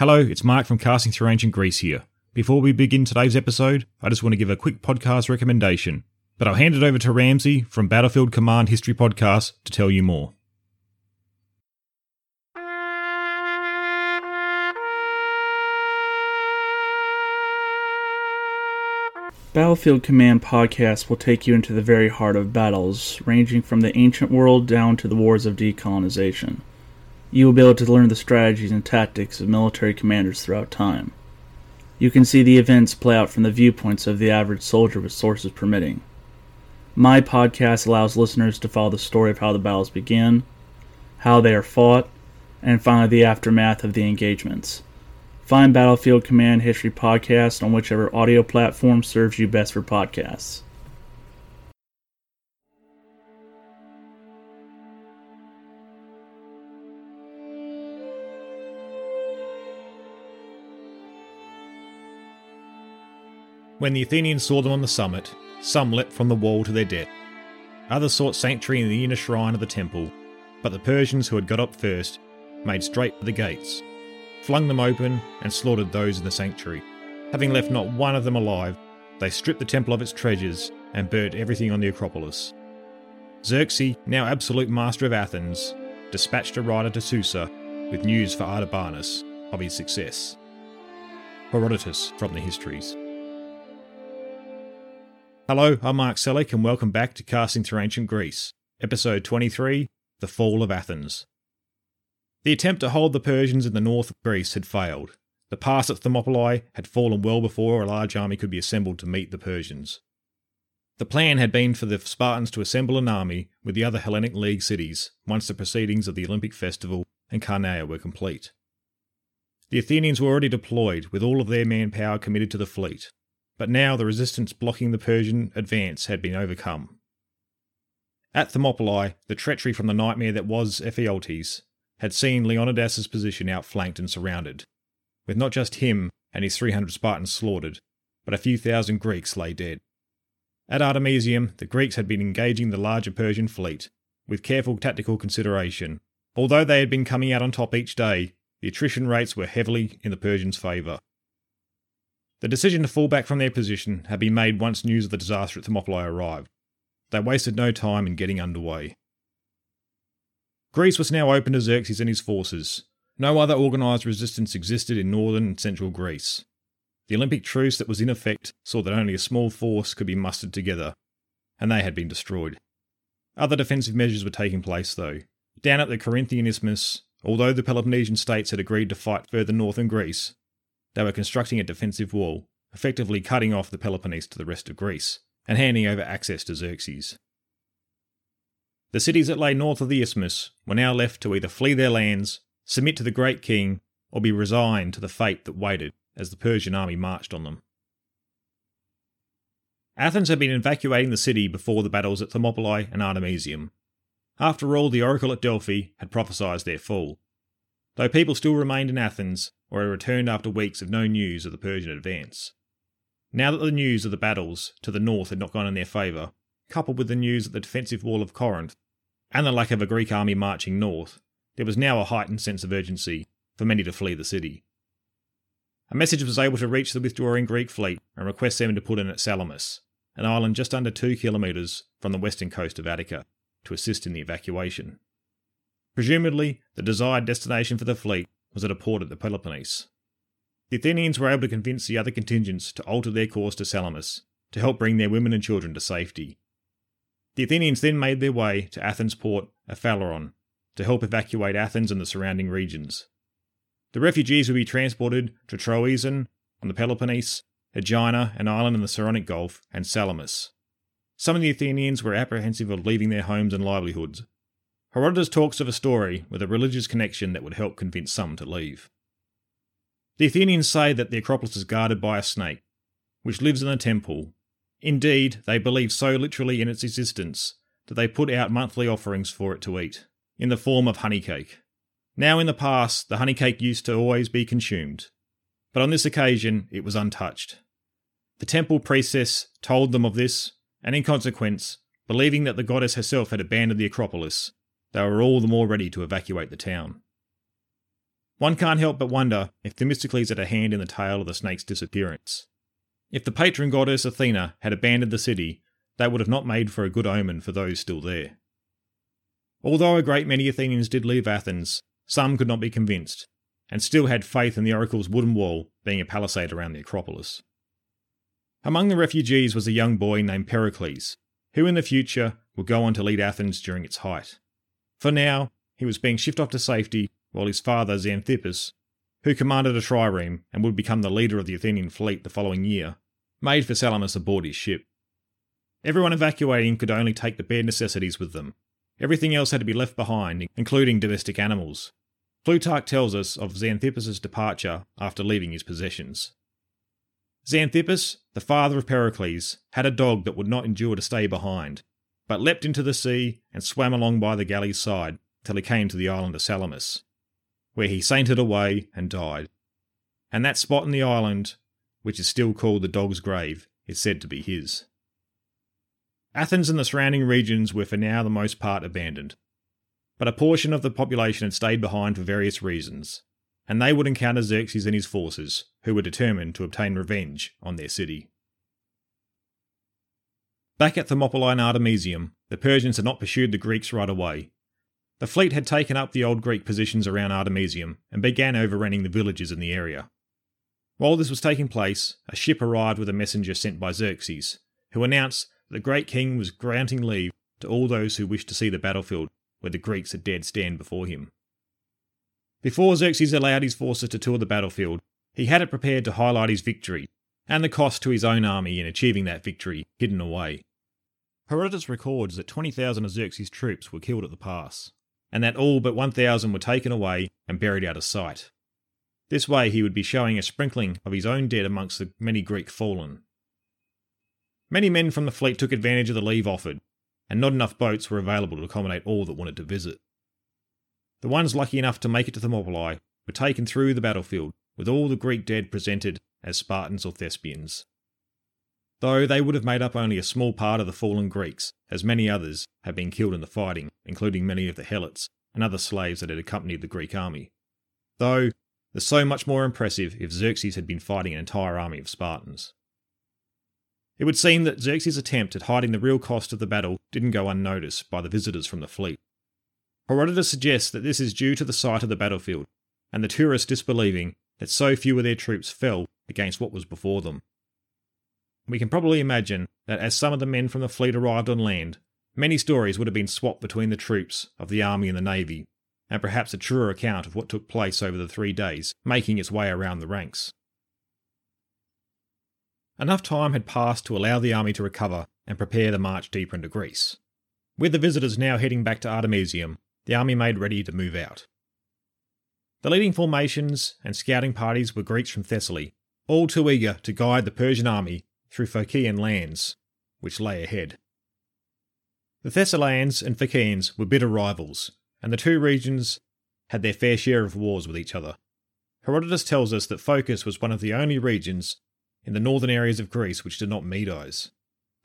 Hello, it's Mark from Casting Through Ancient Greece here. Before we begin today's episode, I just want to give a quick podcast recommendation. But I'll hand it over to Ramsey from Battlefield Command History Podcast to tell you more. Battlefield Command podcast will take you into the very heart of battles, ranging from the ancient world down to the wars of decolonization. You will be able to learn the strategies and tactics of military commanders throughout time. You can see the events play out from the viewpoints of the average soldier with sources permitting. My podcast allows listeners to follow the story of how the battles begin, how they are fought, and finally the aftermath of the engagements. Find Battlefield Command History Podcast on whichever audio platform serves you best for podcasts. When the Athenians saw them on the summit, some leapt from the wall to their death. Others sought sanctuary in the inner shrine of the temple, but the Persians who had got up first made straight for the gates, flung them open, and slaughtered those in the sanctuary. Having left not one of them alive, they stripped the temple of its treasures and burnt everything on the Acropolis. Xerxes, now absolute master of Athens, dispatched a rider to Susa with news for Artabanus of his success. Herodotus from the Histories. Hello, I'm Mark Selleck, and welcome back to Casting Through Ancient Greece, episode 23 The Fall of Athens. The attempt to hold the Persians in the north of Greece had failed. The pass at Thermopylae had fallen well before a large army could be assembled to meet the Persians. The plan had been for the Spartans to assemble an army with the other Hellenic League cities once the proceedings of the Olympic Festival and Carneia were complete. The Athenians were already deployed with all of their manpower committed to the fleet, but now the resistance blocking the Persian advance had been overcome. At Thermopylae, the treachery from the nightmare that was Ephialtes had seen Leonidas's position outflanked and surrounded, with not just him and his 300 Spartans slaughtered, but a few thousand Greeks lay dead. At Artemisium, the Greeks had been engaging the larger Persian fleet with careful tactical consideration. Although they had been coming out on top each day, the attrition rates were heavily in the Persians' favour. The decision to fall back from their position had been made once news of the disaster at Thermopylae arrived. They wasted no time in getting underway. Greece was now open to Xerxes and his forces. No other organised resistance existed in northern and central Greece. The Olympic truce that was in effect saw that only a small force could be mustered together, and they had been destroyed. Other defensive measures were taking place, though. Down at the Corinthian Isthmus, although the Peloponnesian states had agreed to fight further north in Greece, they were constructing a defensive wall, effectively cutting off the Peloponnese to the rest of Greece, and handing over access to Xerxes. The cities that lay north of the isthmus were now left to either flee their lands, submit to the great king, or be resigned to the fate that waited as the Persian army marched on them. Athens had been evacuating the city before the battles at Thermopylae and Artemisium. After all, the oracle at Delphi had prophesied their fall. Though people still remained in Athens, or had returned after weeks of no news of the Persian advance. Now that the news of the battles to the north had not gone in their favour, coupled with the news of the defensive wall of Corinth, and the lack of a Greek army marching north, there was now a heightened sense of urgency for many to flee the city. A message was able to reach the withdrawing Greek fleet and request them to put in at Salamis, an island just under two kilometres from the western coast of Attica, to assist in the evacuation. Presumably, the desired destination for the fleet was at a port at the Peloponnese. The Athenians were able to convince the other contingents to alter their course to Salamis to help bring their women and children to safety. The Athenians then made their way to Athens' port of Phaleron to help evacuate Athens and the surrounding regions. The refugees would be transported to Troezen on the Peloponnese, Aegina, an island in the Saronic Gulf, and Salamis. Some of the Athenians were apprehensive of leaving their homes and livelihoods, Herodotus talks of a story with a religious connection that would help convince some to leave. The Athenians say that the Acropolis is guarded by a snake, which lives in a temple. Indeed, they believe so literally in its existence that they put out monthly offerings for it to eat, in the form of honey cake. Now, in the past, the honey cake used to always be consumed, but on this occasion it was untouched. The temple priestess told them of this, and in consequence, believing that the goddess herself had abandoned the Acropolis, they were all the more ready to evacuate the town. One can't help but wonder if Themistocles had a hand in the tale of the snake's disappearance. If the patron goddess Athena had abandoned the city, that would have not made for a good omen for those still there. Although a great many Athenians did leave Athens, some could not be convinced, and still had faith in the oracle's wooden wall being a palisade around the Acropolis. Among the refugees was a young boy named Pericles, who in the future would go on to lead Athens during its height. For now, he was being shipped off to safety while his father Xanthippus, who commanded a trireme and would become the leader of the Athenian fleet the following year, made for Salamis aboard his ship. Everyone evacuating could only take the bare necessities with them. Everything else had to be left behind, including domestic animals. Plutarch tells us of Xanthippus' departure after leaving his possessions. Xanthippus, the father of Pericles, had a dog that would not endure to stay behind, but leapt into the sea and swam along by the galley's side till he came to the island of Salamis, where he sainted away and died. And that spot in the island, which is still called the dog's grave, is said to be his. Athens and the surrounding regions were for now the most part abandoned, but a portion of the population had stayed behind for various reasons, and they would encounter Xerxes and his forces, who were determined to obtain revenge on their city. Back at Thermopylae and Artemisium, the Persians had not pursued the Greeks right away. The fleet had taken up the old Greek positions around Artemisium and began overrunning the villages in the area. While this was taking place, a ship arrived with a messenger sent by Xerxes, who announced that the great king was granting leave to all those who wished to see the battlefield where the Greeks had dared stand before him. Before Xerxes allowed his forces to tour the battlefield, he had it prepared to highlight his victory and the cost to his own army in achieving that victory hidden away. Herodotus records that 20,000 of Xerxes' troops were killed at the pass, and that all but 1,000 were taken away and buried out of sight. This way he would be showing a sprinkling of his own dead amongst the many Greek fallen. Many men from the fleet took advantage of the leave offered, and not enough boats were available to accommodate all that wanted to visit. The ones lucky enough to make it to Thermopylae were taken through the battlefield, with all the Greek dead presented as Spartans or Thespians. Though they would have made up only a small part of the fallen Greeks, as many others had been killed in the fighting, including many of the Helots and other slaves that had accompanied the Greek army. Though, they're so much more impressive if Xerxes had been fighting an entire army of Spartans. It would seem that Xerxes' attempt at hiding the real cost of the battle didn't go unnoticed by the visitors from the fleet. Herodotus suggests that this is due to the sight of the battlefield, and the tourists disbelieving that so few of their troops fell against what was before them. We can probably imagine that as some of the men from the fleet arrived on land, many stories would have been swapped between the troops of the army and the navy, and perhaps a truer account of what took place over the three days, making its way around the ranks. Enough time had passed to allow the army to recover and prepare the march deeper into Greece. With the visitors now heading back to Artemisium, the army made ready to move out. The leading formations and scouting parties were Greeks from Thessaly, all too eager to guide the Persian army through Phocaean lands, which lay ahead. The Thessalians and Phocaeans were bitter rivals, and the two regions had their fair share of wars with each other. Herodotus tells us that Phocis was one of the only regions in the northern areas of Greece which did not Medize,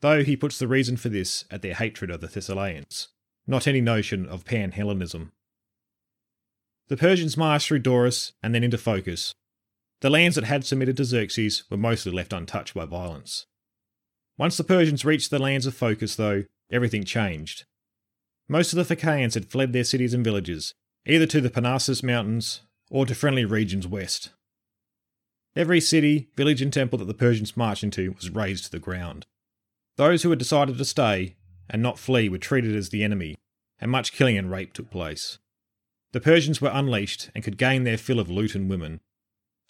though he puts the reason for this at their hatred of the Thessalians not any notion of pan Hellenism. The Persians marched through Doris and then into Phocis. The lands that had submitted to Xerxes were mostly left untouched by violence. Once the Persians reached the lands of Phocis, though, everything changed. Most of the Phocaeans had fled their cities and villages, either to the Parnassus Mountains or to friendly regions west. Every city, village, and temple that the Persians marched into was razed to the ground. Those who had decided to stay and not flee were treated as the enemy, and much killing and rape took place. The Persians were unleashed and could gain their fill of loot and women.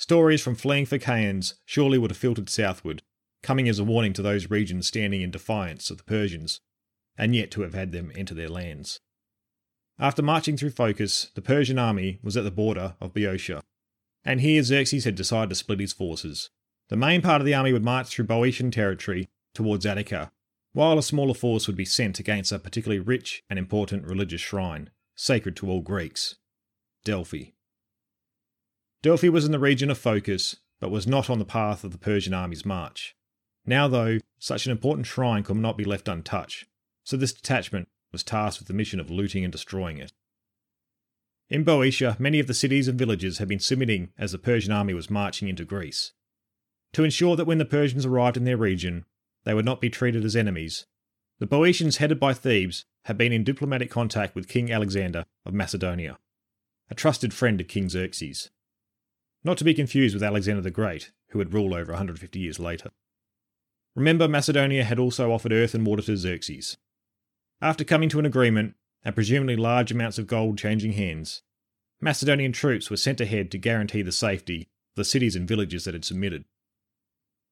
Stories from fleeing Phocaeans surely would have filtered southward, coming as a warning to those regions standing in defiance of the Persians, and yet to have had them enter their lands. After marching through Phocis, the Persian army was at the border of Boeotia, and here Xerxes had decided to split his forces. The main part of the army would march through Boeotian territory towards Attica, while a smaller force would be sent against a particularly rich and important religious shrine, sacred to all Greeks Delphi. Delphi was in the region of Phocis, but was not on the path of the Persian army's march. Now, though, such an important shrine could not be left untouched, so this detachment was tasked with the mission of looting and destroying it. In Boeotia, many of the cities and villages had been submitting as the Persian army was marching into Greece. To ensure that when the Persians arrived in their region, they would not be treated as enemies, the Boeotians, headed by Thebes, had been in diplomatic contact with King Alexander of Macedonia, a trusted friend of King Xerxes. Not to be confused with Alexander the Great, who would rule over 150 years later. Remember, Macedonia had also offered earth and water to Xerxes. After coming to an agreement, and presumably large amounts of gold changing hands, Macedonian troops were sent ahead to guarantee the safety of the cities and villages that had submitted.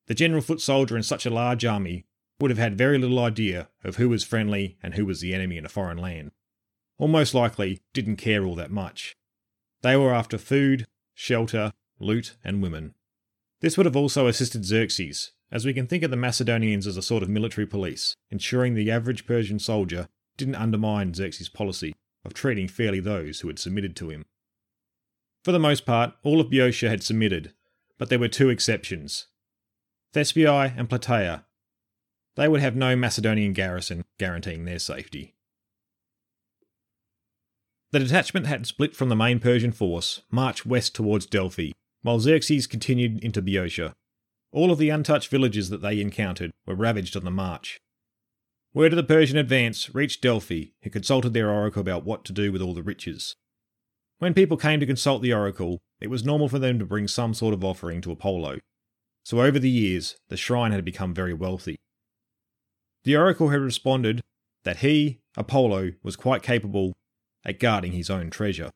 The general foot soldier in such a large army would have had very little idea of who was friendly and who was the enemy in a foreign land, or most likely didn't care all that much. They were after food, shelter, loot, and women. This would have also assisted Xerxes, as we can think of the Macedonians as a sort of military police, ensuring the average Persian soldier didn't undermine Xerxes' policy of treating fairly those who had submitted to him. For the most part, all of Boeotia had submitted, but there were two exceptions. Thespiae and Plataea. They would have no Macedonian garrison guaranteeing their safety. The detachment had split from the main Persian force, marched west towards Delphi, while Xerxes continued into Boeotia. All of the untouched villages that they encountered were ravaged on the march. Word of the Persian advance reached Delphi, who consulted their oracle about what to do with all the riches. When people came to consult the oracle, it was normal for them to bring some sort of offering to Apollo. So over the years, the shrine had become very wealthy. The oracle had responded that he, Apollo, was quite capable at guarding his own treasure.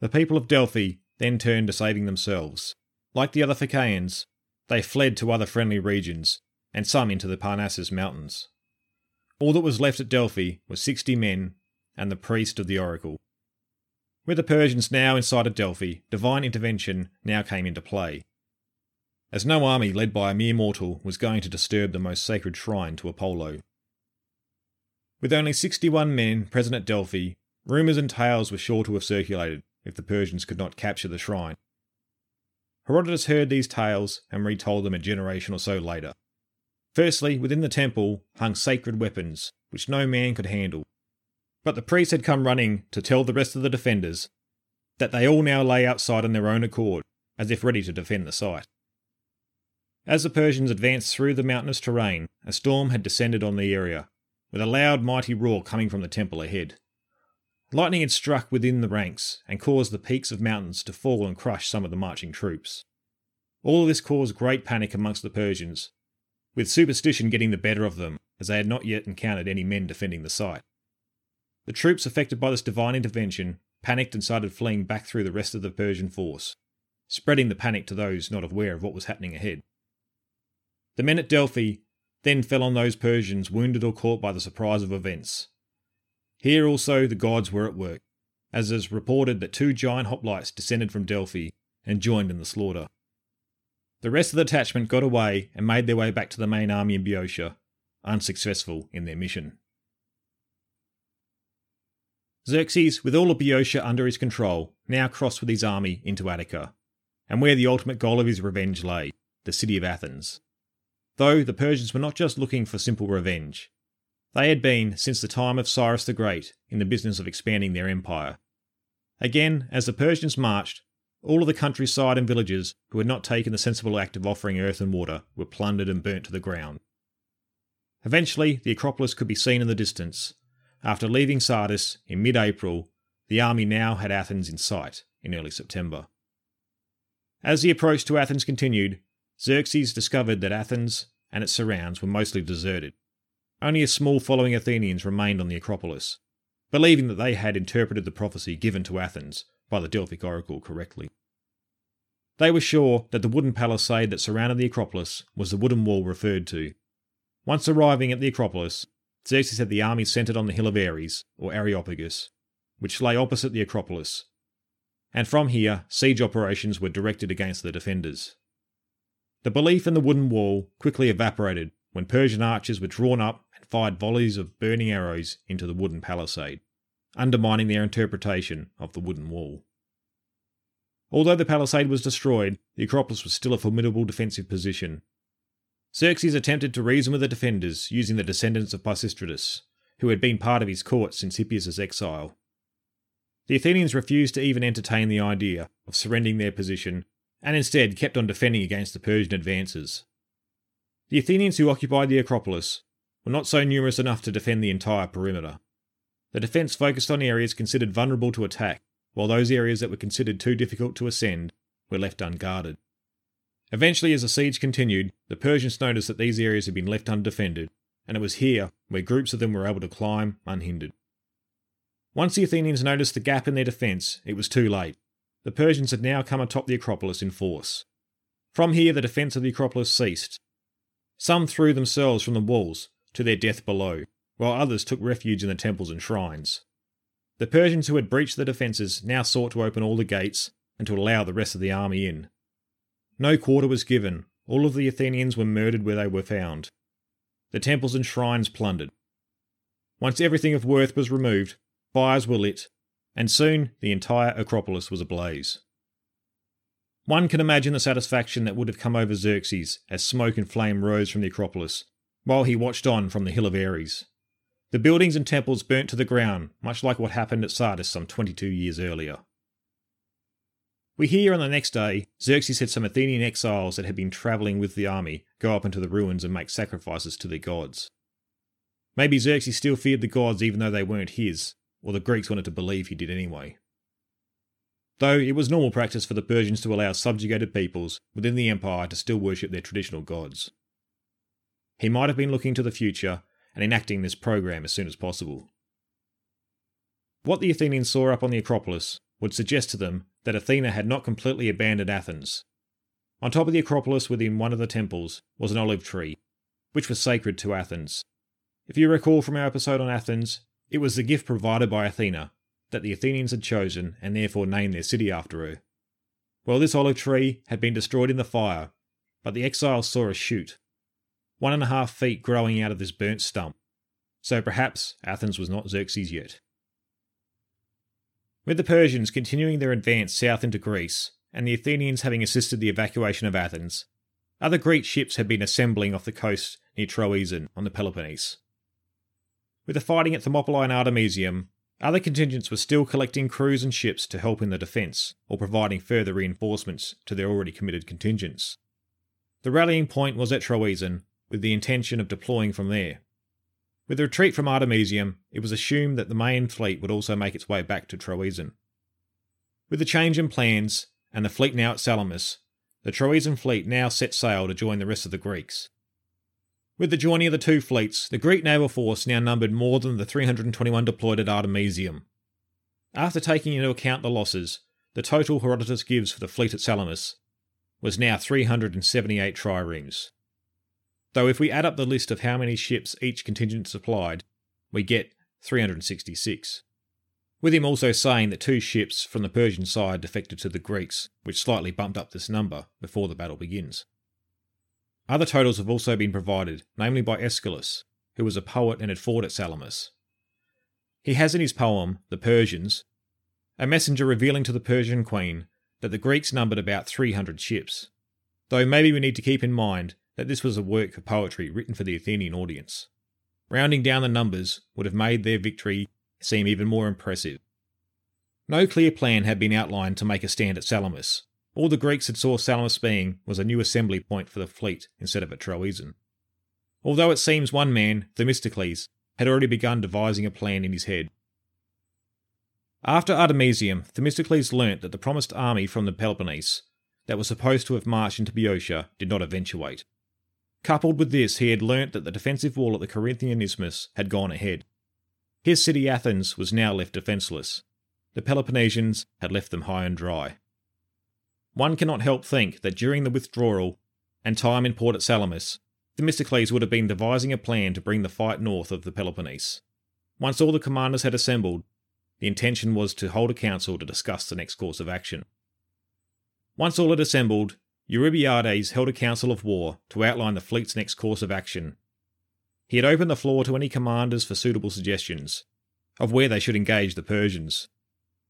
The people of Delphi then turned to saving themselves. Like the other Phaeacians, they fled to other friendly regions, and some into the Parnassus mountains. All that was left at Delphi was sixty men and the priest of the oracle. With the Persians now inside of Delphi, divine intervention now came into play. As no army led by a mere mortal was going to disturb the most sacred shrine to Apollo. With only 61 men present at Delphi, rumours and tales were sure to have circulated if the Persians could not capture the shrine. Herodotus heard these tales and retold them a generation or so later. Firstly, within the temple hung sacred weapons, which no man could handle. But the priests had come running to tell the rest of the defenders that they all now lay outside on their own accord, as if ready to defend the site. As the Persians advanced through the mountainous terrain, a storm had descended on the area, with a loud, mighty roar coming from the temple ahead. Lightning had struck within the ranks and caused the peaks of mountains to fall and crush some of the marching troops. All this caused great panic amongst the Persians, with superstition getting the better of them, as they had not yet encountered any men defending the site. The troops affected by this divine intervention panicked and started fleeing back through the rest of the Persian force, spreading the panic to those not aware of what was happening ahead. The men at Delphi then fell on those Persians wounded or caught by the surprise of events, here also the gods were at work, as is reported that two giant hoplites descended from Delphi and joined in the slaughter. The rest of the detachment got away and made their way back to the main army in Boeotia, unsuccessful in their mission. Xerxes, with all of Boeotia under his control, now crossed with his army into Attica, and where the ultimate goal of his revenge lay, the city of Athens. Though the Persians were not just looking for simple revenge, they had been, since the time of Cyrus the Great, in the business of expanding their empire. Again, as the Persians marched, all of the countryside and villages who had not taken the sensible act of offering earth and water were plundered and burnt to the ground. Eventually, the Acropolis could be seen in the distance. After leaving Sardis in mid April, the army now had Athens in sight in early September. As the approach to Athens continued, Xerxes discovered that Athens and its surrounds were mostly deserted. Only a small following Athenians remained on the Acropolis, believing that they had interpreted the prophecy given to Athens by the Delphic oracle correctly. They were sure that the wooden palisade that surrounded the Acropolis was the wooden wall referred to. Once arriving at the Acropolis, Xerxes had the army centred on the hill of Ares, or Areopagus, which lay opposite the Acropolis, and from here siege operations were directed against the defenders. The belief in the wooden wall quickly evaporated when Persian archers were drawn up fired volleys of burning arrows into the wooden palisade, undermining their interpretation of the wooden wall. Although the palisade was destroyed, the Acropolis was still a formidable defensive position. Xerxes attempted to reason with the defenders using the descendants of Pisistratus, who had been part of his court since Hippias' exile. The Athenians refused to even entertain the idea of surrendering their position and instead kept on defending against the Persian advances. The Athenians who occupied the Acropolis were not so numerous enough to defend the entire perimeter. The defence focused on areas considered vulnerable to attack, while those areas that were considered too difficult to ascend were left unguarded. Eventually, as the siege continued, the Persians noticed that these areas had been left undefended, and it was here where groups of them were able to climb unhindered. Once the Athenians noticed the gap in their defence, it was too late. The Persians had now come atop the Acropolis in force. From here, the defence of the Acropolis ceased. Some threw themselves from the walls to their death below, while others took refuge in the temples and shrines. The Persians who had breached the defences now sought to open all the gates and to allow the rest of the army in. No quarter was given, all of the Athenians were murdered where they were found. The temples and shrines plundered. Once everything of worth was removed, fires were lit, and soon the entire Acropolis was ablaze. One can imagine the satisfaction that would have come over Xerxes as smoke and flame rose from the Acropolis, while he watched on from the Hill of Ares. The buildings and temples burnt to the ground, much like what happened at Sardis some 22 years earlier. We hear on the next day, Xerxes had some Athenian exiles that had been travelling with the army go up into the ruins and make sacrifices to their gods. Maybe Xerxes still feared the gods even though they weren't his, or the Greeks wanted to believe he did anyway. Though it was normal practice for the Persians to allow subjugated peoples within the empire to still worship their traditional gods. He might have been looking to the future and enacting this program as soon as possible. What the Athenians saw up on the Acropolis would suggest to them that Athena had not completely abandoned Athens. On top of the Acropolis within one of the temples was an olive tree, which was sacred to Athens. If you recall from our episode on Athens, it was the gift provided by Athena that the Athenians had chosen and therefore named their city after her. Well, this olive tree had been destroyed in the fire, but the exiles saw a shoot, one and a half feet growing out of this burnt stump. So perhaps Athens was not Xerxes yet. With the Persians continuing their advance south into Greece, and the Athenians having assisted the evacuation of Athens, other Greek ships had been assembling off the coast near Troezen on the Peloponnese. With the fighting at Thermopylae and Artemisium, other contingents were still collecting crews and ships to help in the defence, or providing further reinforcements to their already committed contingents. The rallying point was at Troezen, with the intention of deploying from there. With the retreat from Artemisium, it was assumed that the main fleet would also make its way back to Troezen. With the change in plans, and the fleet now at Salamis, the Troezen fleet now set sail to join the rest of the Greeks. With the joining of the two fleets, the Greek naval force now numbered more than the 321 deployed at Artemisium. After taking into account the losses, the total Herodotus gives for the fleet at Salamis was now 378 triremes though if we add up the list of how many ships each contingent supplied, we get 366. With him also saying that two ships from the Persian side defected to the Greeks, which slightly bumped up this number before the battle begins. Other totals have also been provided, namely by Aeschylus, who was a poet and had fought at Salamis. He has in his poem, The Persians, a messenger revealing to the Persian queen that the Greeks numbered about 300 ships, though maybe we need to keep in mind that this was a work of poetry written for the Athenian audience. Rounding down the numbers would have made their victory seem even more impressive. No clear plan had been outlined to make a stand at Salamis. All the Greeks had saw Salamis being was a new assembly point for the fleet instead of at Troezen. Although it seems one man, Themistocles, had already begun devising a plan in his head. After Artemisium, Themistocles learnt that the promised army from the Peloponnese that was supposed to have marched into Boeotia did not eventuate. Coupled with this, he had learnt that the defensive wall at the Corinthian isthmus had gone ahead. His city Athens was now left defenceless. The Peloponnesians had left them high and dry. One cannot help think that during the withdrawal and time in port at Salamis, Themistocles would have been devising a plan to bring the fight north of the Peloponnese. Once all the commanders had assembled, the intention was to hold a council to discuss the next course of action. Once all had assembled, Eurybiades held a council of war to outline the fleet's next course of action. He had opened the floor to any commanders for suitable suggestions of where they should engage the Persians.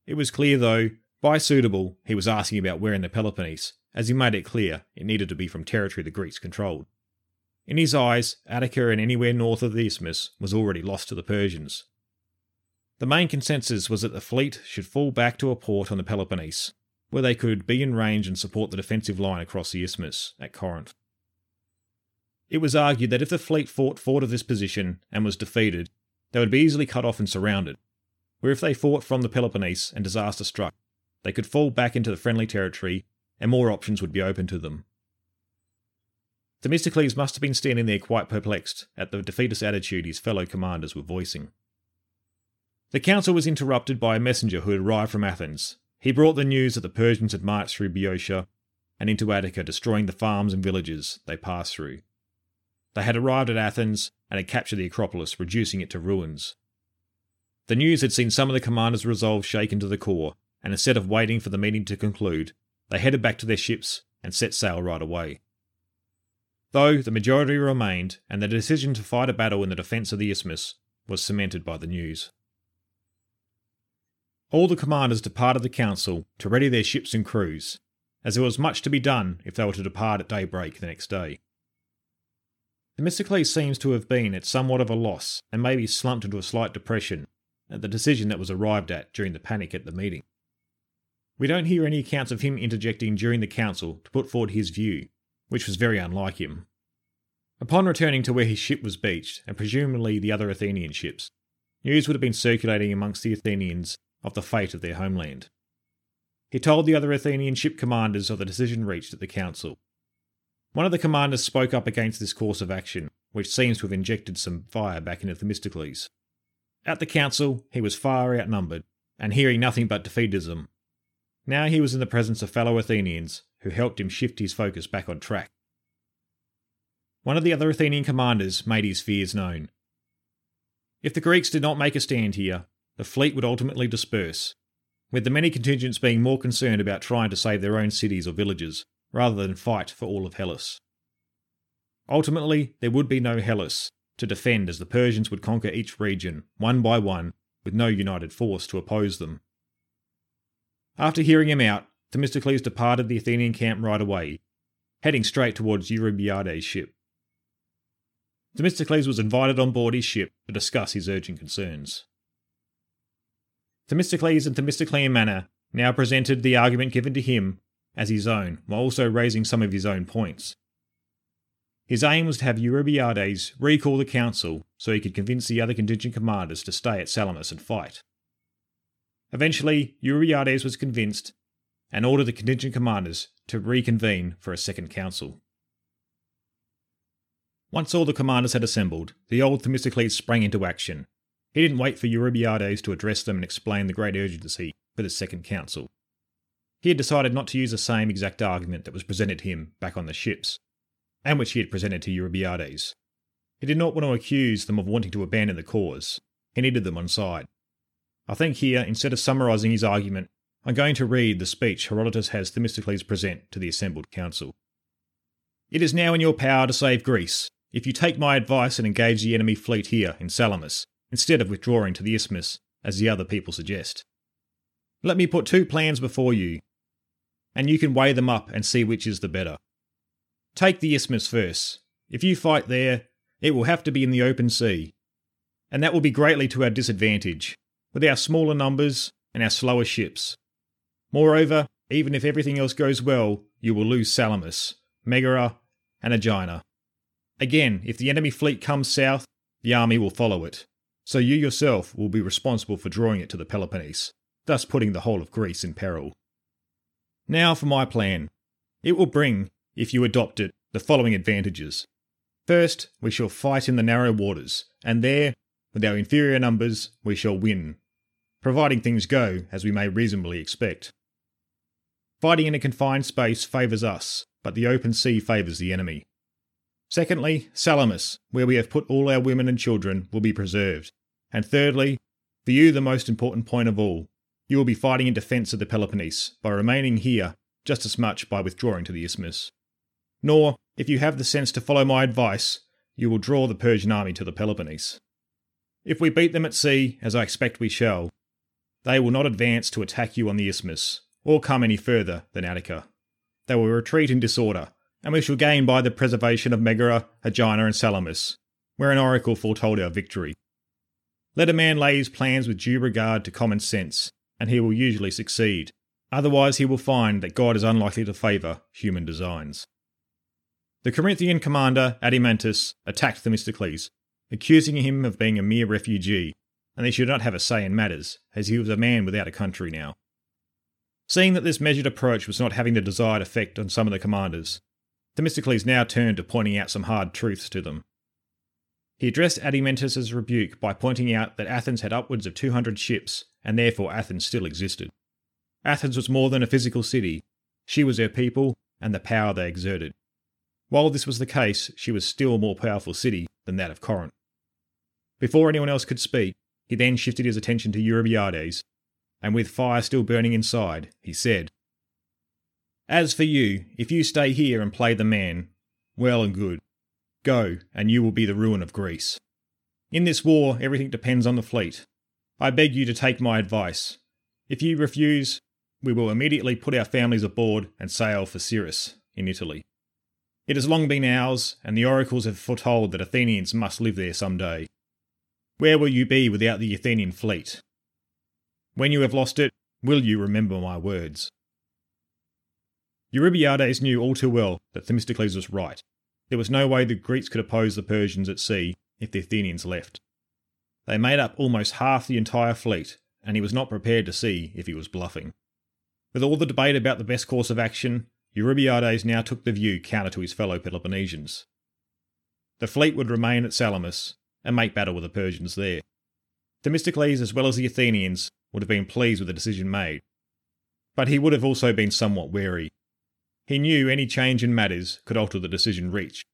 It was clear, though, by suitable, he was asking about where in the Peloponnese, as he made it clear it needed to be from territory the Greeks controlled. In his eyes, Attica and anywhere north of the Isthmus was already lost to the Persians. The main consensus was that the fleet should fall back to a port on the Peloponnese, where they could be in range and support the defensive line across the isthmus at Corinth. It was argued that if the fleet fought forward of this position and was defeated, they would be easily cut off and surrounded, where if they fought from the Peloponnese and disaster struck, they could fall back into the friendly territory and more options would be open to them. Themistocles must have been standing there quite perplexed at the defeatist attitude his fellow commanders were voicing. The council was interrupted by a messenger who had arrived from Athens. He brought the news that the Persians had marched through Boeotia and into Attica, destroying the farms and villages they passed through. They had arrived at Athens and had captured the Acropolis, reducing it to ruins. The news had seen some of the commanders' resolve shaken to the core, and instead of waiting for the meeting to conclude, they headed back to their ships and set sail right away. Though the majority remained, and the decision to fight a battle in the defence of the isthmus was cemented by the news. All the commanders departed the council to ready their ships and crews, as there was much to be done if they were to depart at daybreak the next day. Themistocles seems to have been at somewhat of a loss and maybe slumped into a slight depression at the decision that was arrived at during the panic at the meeting. We don't hear any accounts of him interjecting during the council to put forward his view, which was very unlike him. Upon returning to where his ship was beached, and presumably the other Athenian ships, news would have been circulating amongst the Athenians of the fate of their homeland. He told the other Athenian ship commanders of the decision reached at the council, one of the commanders spoke up against this course of action, which seems to have injected some fire back into Themistocles. At the council, he was far outnumbered, and hearing nothing but defeatism. Now he was in the presence of fellow Athenians, who helped him shift his focus back on track. One of the other Athenian commanders made his fears known. If the Greeks did not make a stand here, the fleet would ultimately disperse, with the many contingents being more concerned about trying to save their own cities or villages rather than fight for all of Hellas. Ultimately, there would be no Hellas to defend as the Persians would conquer each region, one by one, with no united force to oppose them. After hearing him out, Themistocles departed the Athenian camp right away, heading straight towards Eurybiades' ship. Themistocles was invited on board his ship to discuss his urgent concerns. Themistocles and Themistoclean manner now presented the argument given to him as his own, while also raising some of his own points. His aim was to have Eurybiades recall the council so he could convince the other contingent commanders to stay at Salamis and fight. Eventually, Eurybiades was convinced and ordered the contingent commanders to reconvene for a second council. Once all the commanders had assembled, the old Themistocles sprang into action. He didn't wait for Eurybiades to address them and explain the great urgency for the second council. He had decided not to use the same exact argument that was presented to him back on the ships, and which he had presented to Eurybiades. He did not want to accuse them of wanting to abandon the cause. He needed them on side. I think here, instead of summarising his argument, I'm going to read the speech Herodotus has Themistocles present to the assembled council. It is now in your power to save Greece, if you take my advice and engage the enemy fleet here in Salamis, instead of withdrawing to the isthmus, as the other people suggest. Let me put two plans before you, and you can weigh them up and see which is the better. Take the isthmus first. If you fight there, it will have to be in the open sea, and that will be greatly to our disadvantage, with our smaller numbers and our slower ships. Moreover, even if everything else goes well, you will lose Salamis, Megara, and Aegina. Again, if the enemy fleet comes south, the army will follow it, so you yourself will be responsible for drawing it to the Peloponnese, thus putting the whole of Greece in peril. Now for my plan. It will bring, if you adopt it, the following advantages. First, we shall fight in the narrow waters, and there, with our inferior numbers, we shall win, providing things go as we may reasonably expect. Fighting in a confined space favours us, but the open sea favours the enemy. Secondly, Salamis, where we have put all our women and children, will be preserved. And thirdly, for you the most important point of all, you will be fighting in defence of the Peloponnese by remaining here just as much by withdrawing to the isthmus. Nor, if you have the sense to follow my advice, you will draw the Persian army to the Peloponnese. If we beat them at sea, as I expect we shall, they will not advance to attack you on the isthmus, or come any further than Attica. They will retreat in disorder, and we shall gain by the preservation of Megara, Aegina, and Salamis, where an oracle foretold our victory. Let a man lay his plans with due regard to common sense, and he will usually succeed. Otherwise, he will find that God is unlikely to favour human designs. The Corinthian commander, Adimantus, attacked Themistocles, accusing him of being a mere refugee, and he should not have a say in matters, as he was a man without a country now. Seeing that this measured approach was not having the desired effect on some of the commanders, Themistocles now turned to pointing out some hard truths to them. He addressed Adimantus's rebuke by pointing out that Athens had upwards of 200 ships, and therefore Athens still existed. Athens was more than a physical city, she was her people and the power they exerted. While this was the case, she was still a more powerful city than that of Corinth. Before anyone else could speak, he then shifted his attention to Eurybiades, and with fire still burning inside, he said, As for you, if you stay here and play the man, well and good. Go, and you will be the ruin of Greece. In this war, everything depends on the fleet. I beg you to take my advice. If you refuse, we will immediately put our families aboard and sail for Siris, in Italy. It has long been ours, and the oracles have foretold that Athenians must live there some day. Where will you be without the Athenian fleet? When you have lost it, will you remember my words? Eurybiades knew all too well that Themistocles was right, there was no way the Greeks could oppose the Persians at sea if the Athenians left. They made up almost half the entire fleet, and he was not prepared to see if he was bluffing. With all the debate about the best course of action, Eurybiades now took the view counter to his fellow Peloponnesians. The fleet would remain at Salamis and make battle with the Persians there. Themistocles, as well as the Athenians, would have been pleased with the decision made. But he would have also been somewhat wary he knew any change in matters could alter the decision reached.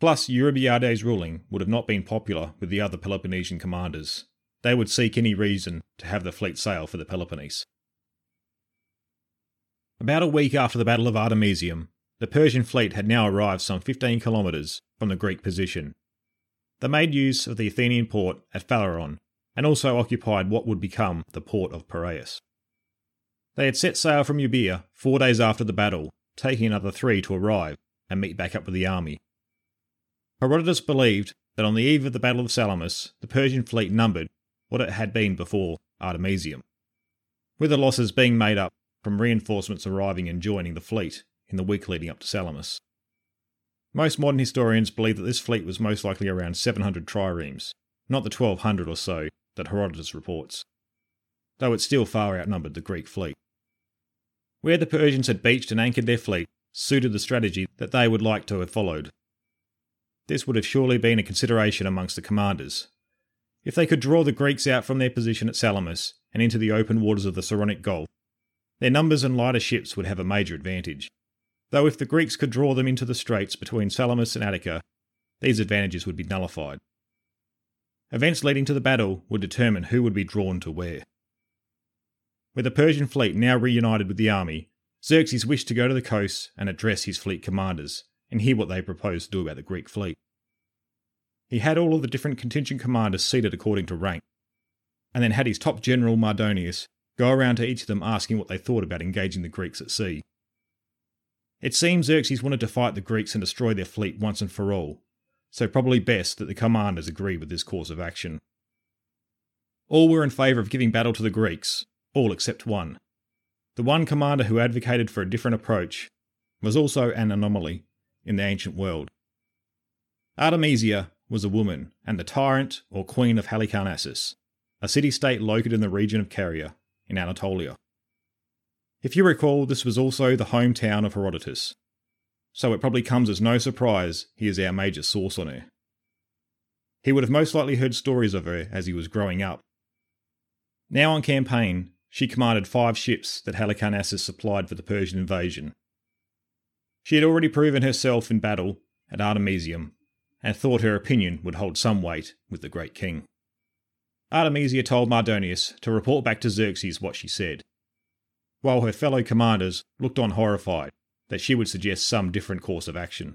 Plus, Eurybiades' ruling would have not been popular with the other Peloponnesian commanders. They would seek any reason to have the fleet sail for the Peloponnese. About a week after the Battle of Artemisium, the Persian fleet had now arrived some 15 kilometres from the Greek position. They made use of the Athenian port at Phaleron and also occupied what would become the port of Piraeus. They had set sail from Euboea four days after the battle taking another three to arrive and meet back up with the army. Herodotus believed that on the eve of the Battle of Salamis, the Persian fleet numbered what it had been before Artemisium, with the losses being made up from reinforcements arriving and joining the fleet in the week leading up to Salamis. Most modern historians believe that this fleet was most likely around 700 triremes, not the 1200 or so that Herodotus reports, though it still far outnumbered the Greek fleet. Where the Persians had beached and anchored their fleet suited the strategy that they would like to have followed. This would have surely been a consideration amongst the commanders. If they could draw the Greeks out from their position at Salamis and into the open waters of the Saronic Gulf, their numbers and lighter ships would have a major advantage. Though if the Greeks could draw them into the straits between Salamis and Attica, these advantages would be nullified. Events leading to the battle would determine who would be drawn to where. With the Persian fleet now reunited with the army, Xerxes wished to go to the coast and address his fleet commanders and hear what they proposed to do about the Greek fleet. He had all of the different contingent commanders seated according to rank, and then had his top general Mardonius go around to each of them asking what they thought about engaging the Greeks at sea. It seems Xerxes wanted to fight the Greeks and destroy their fleet once and for all, so probably best that the commanders agree with this course of action. All were in favour of giving battle to the Greeks, all except one. The one commander who advocated for a different approach was also an anomaly in the ancient world. Artemisia was a woman and the tyrant or queen of Halicarnassus, a city state located in the region of Caria in Anatolia. If you recall, this was also the hometown of Herodotus, so it probably comes as no surprise he is our major source on her. He would have most likely heard stories of her as he was growing up. Now on campaign, she commanded five ships that Halicarnassus supplied for the Persian invasion. She had already proven herself in battle at Artemisium, and thought her opinion would hold some weight with the great king. Artemisia told Mardonius to report back to Xerxes what she said, while her fellow commanders looked on horrified that she would suggest some different course of action.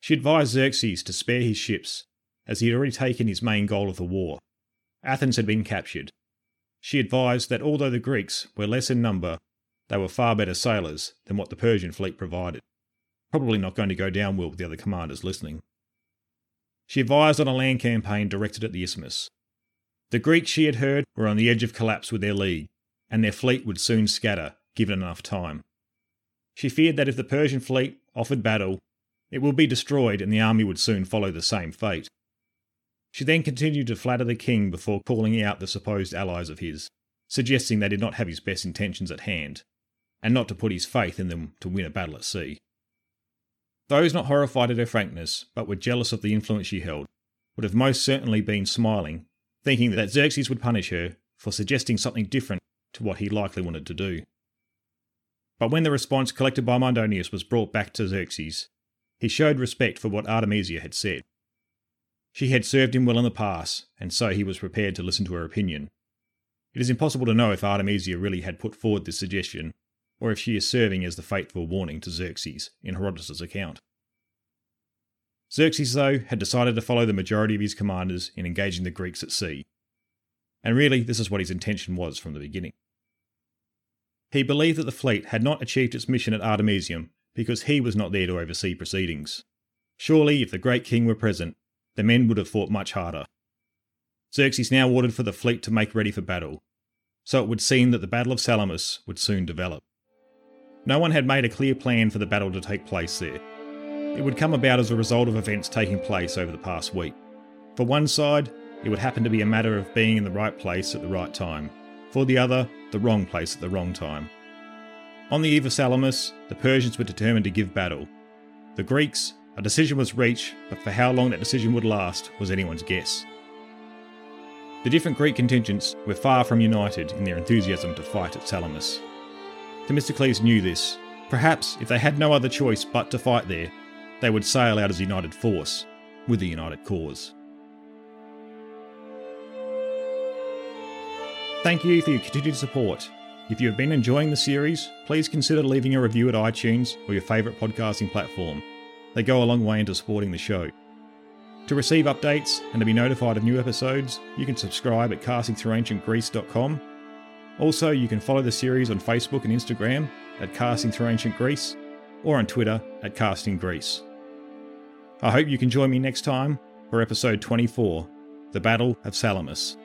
She advised Xerxes to spare his ships, as he had already taken his main goal of the war. Athens had been captured, she advised that although the Greeks were less in number, they were far better sailors than what the Persian fleet provided. Probably not going to go down well with the other commanders listening. She advised on a land campaign directed at the isthmus. The Greeks, she had heard, were on the edge of collapse with their league, and their fleet would soon scatter, given enough time. She feared that if the Persian fleet offered battle, it would be destroyed and the army would soon follow the same fate. She then continued to flatter the king before calling out the supposed allies of his, suggesting they did not have his best intentions at hand, and not to put his faith in them to win a battle at sea. Those not horrified at her frankness, but were jealous of the influence she held, would have most certainly been smiling thinking that Xerxes would punish her for suggesting something different to what he likely wanted to do. But when the response collected by Mardonius was brought back to Xerxes, he showed respect for what Artemisia had said. She had served him well in the past, and so he was prepared to listen to her opinion. It is impossible to know if Artemisia really had put forward this suggestion, or if she is serving as the fateful warning to Xerxes in Herodotus' account. Xerxes, though, had decided to follow the majority of his commanders in engaging the Greeks at sea. And really, this is what his intention was from the beginning. He believed that the fleet had not achieved its mission at Artemisium because he was not there to oversee proceedings. Surely, if the great king were present, the men would have fought much harder. Xerxes now ordered for the fleet to make ready for battle, so it would seem that the Battle of Salamis would soon develop. No one had made a clear plan for the battle to take place there, it would come about as a result of events taking place over the past week. For one side, it would happen to be a matter of being in the right place at the right time. For the other, the wrong place at the wrong time. On the eve of Salamis, the Persians were determined to give battle. The Greeks, a decision was reached, but for how long that decision would last was anyone's guess. The different Greek contingents were far from united in their enthusiasm to fight at Salamis. Themistocles knew this. Perhaps, if they had no other choice but to fight there, they would sail out as a united force, with a united cause. Thank you for your continued support. If you have been enjoying the series, please consider leaving a review at iTunes or your favourite podcasting platform. They go a long way into supporting the show. To receive updates and to be notified of new episodes, you can subscribe at castingthroughancientgreece.com. Also, you can follow the series on Facebook and Instagram at Casting Through Ancient Greece or on Twitter at Casting Greece. I hope you can join me next time for episode 24 The Battle of Salamis.